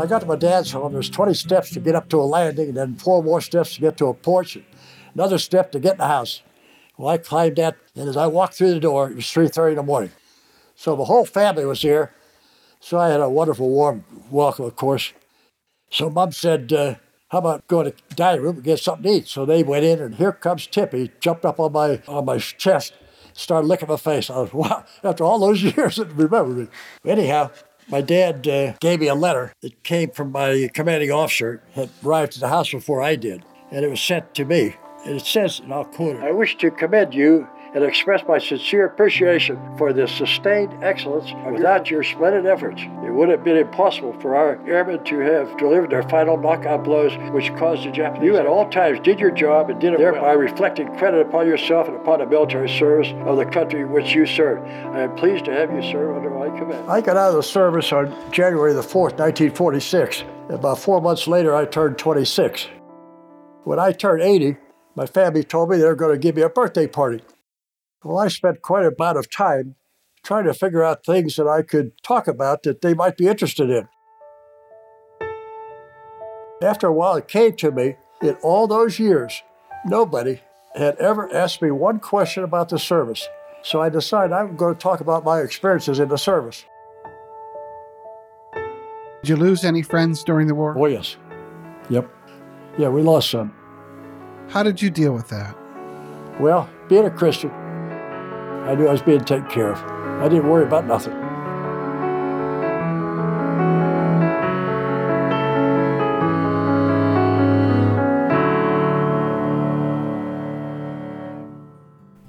I got to my dad's home, there's 20 steps to get up to a landing, and then four more steps to get to a porch, and another step to get in the house. Well, I climbed that, and as I walked through the door, it was 3.30 in the morning. So the whole family was here. So I had a wonderful, warm welcome, of course. So Mom said, uh, how about going to the dining room and get something to eat? So they went in, and here comes Tippy, jumped up on my on my chest, started licking my face. I was, wow, after all those years, it remembered me. Anyhow, my dad uh, gave me a letter that came from my commanding officer, had arrived at the house before I did, and it was sent to me. And it says, and I'll quote it I wish to commend you and express my sincere appreciation for the sustained excellence. Without your splendid efforts, it would have been impossible for our airmen to have delivered their final knockout blows, which caused the Japanese. You at all times did your job and did it thereby well. reflecting credit upon yourself and upon the military service of the country which you served. I am pleased to have you serve under my command. I got out of the service on January the 4th, 1946. About four months later, I turned 26. When I turned 80, my family told me they were going to give me a birthday party. Well, I spent quite a amount of time trying to figure out things that I could talk about that they might be interested in. After a while, it came to me in all those years, nobody had ever asked me one question about the service. So I decided I'm going to talk about my experiences in the service. Did you lose any friends during the war? Oh, yes. Yep. Yeah, we lost some. How did you deal with that? Well, being a Christian, I knew I was being taken care of. I didn't worry about nothing.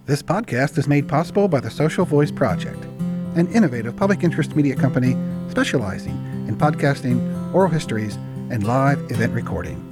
This podcast is made possible by the Social Voice Project, an innovative public interest media company specializing in podcasting, oral histories, and live event recording.